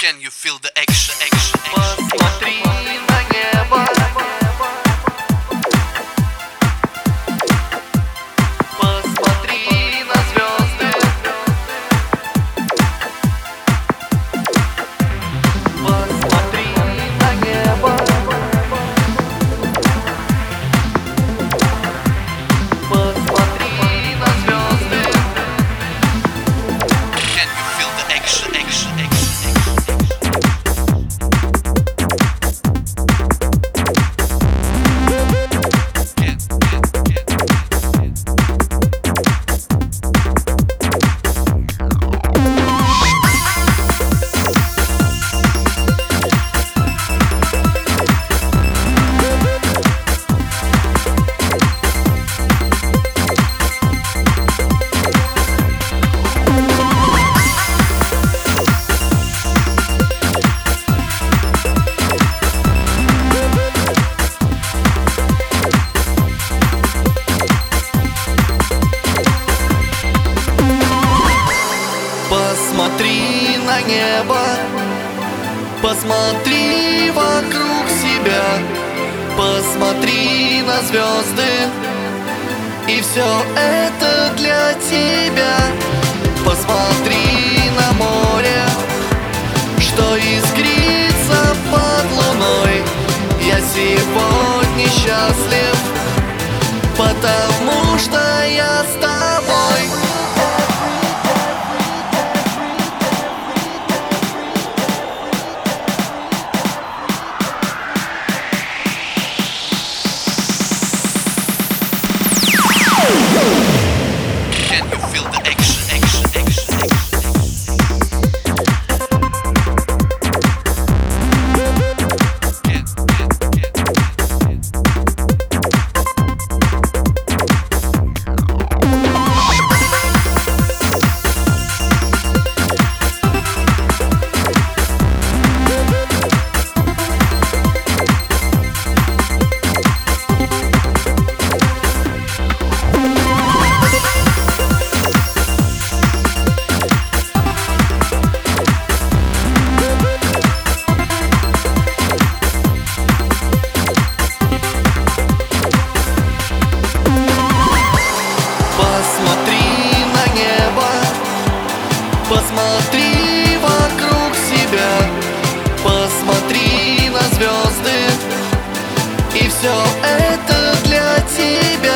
Can you feel the action? action, action? Небо Посмотри вокруг себя Посмотри на звезды. И все это для тебя. Посмотри на море Что искрится под луной. Я сегодня счастлив Потому что я с тобой все это для тебя.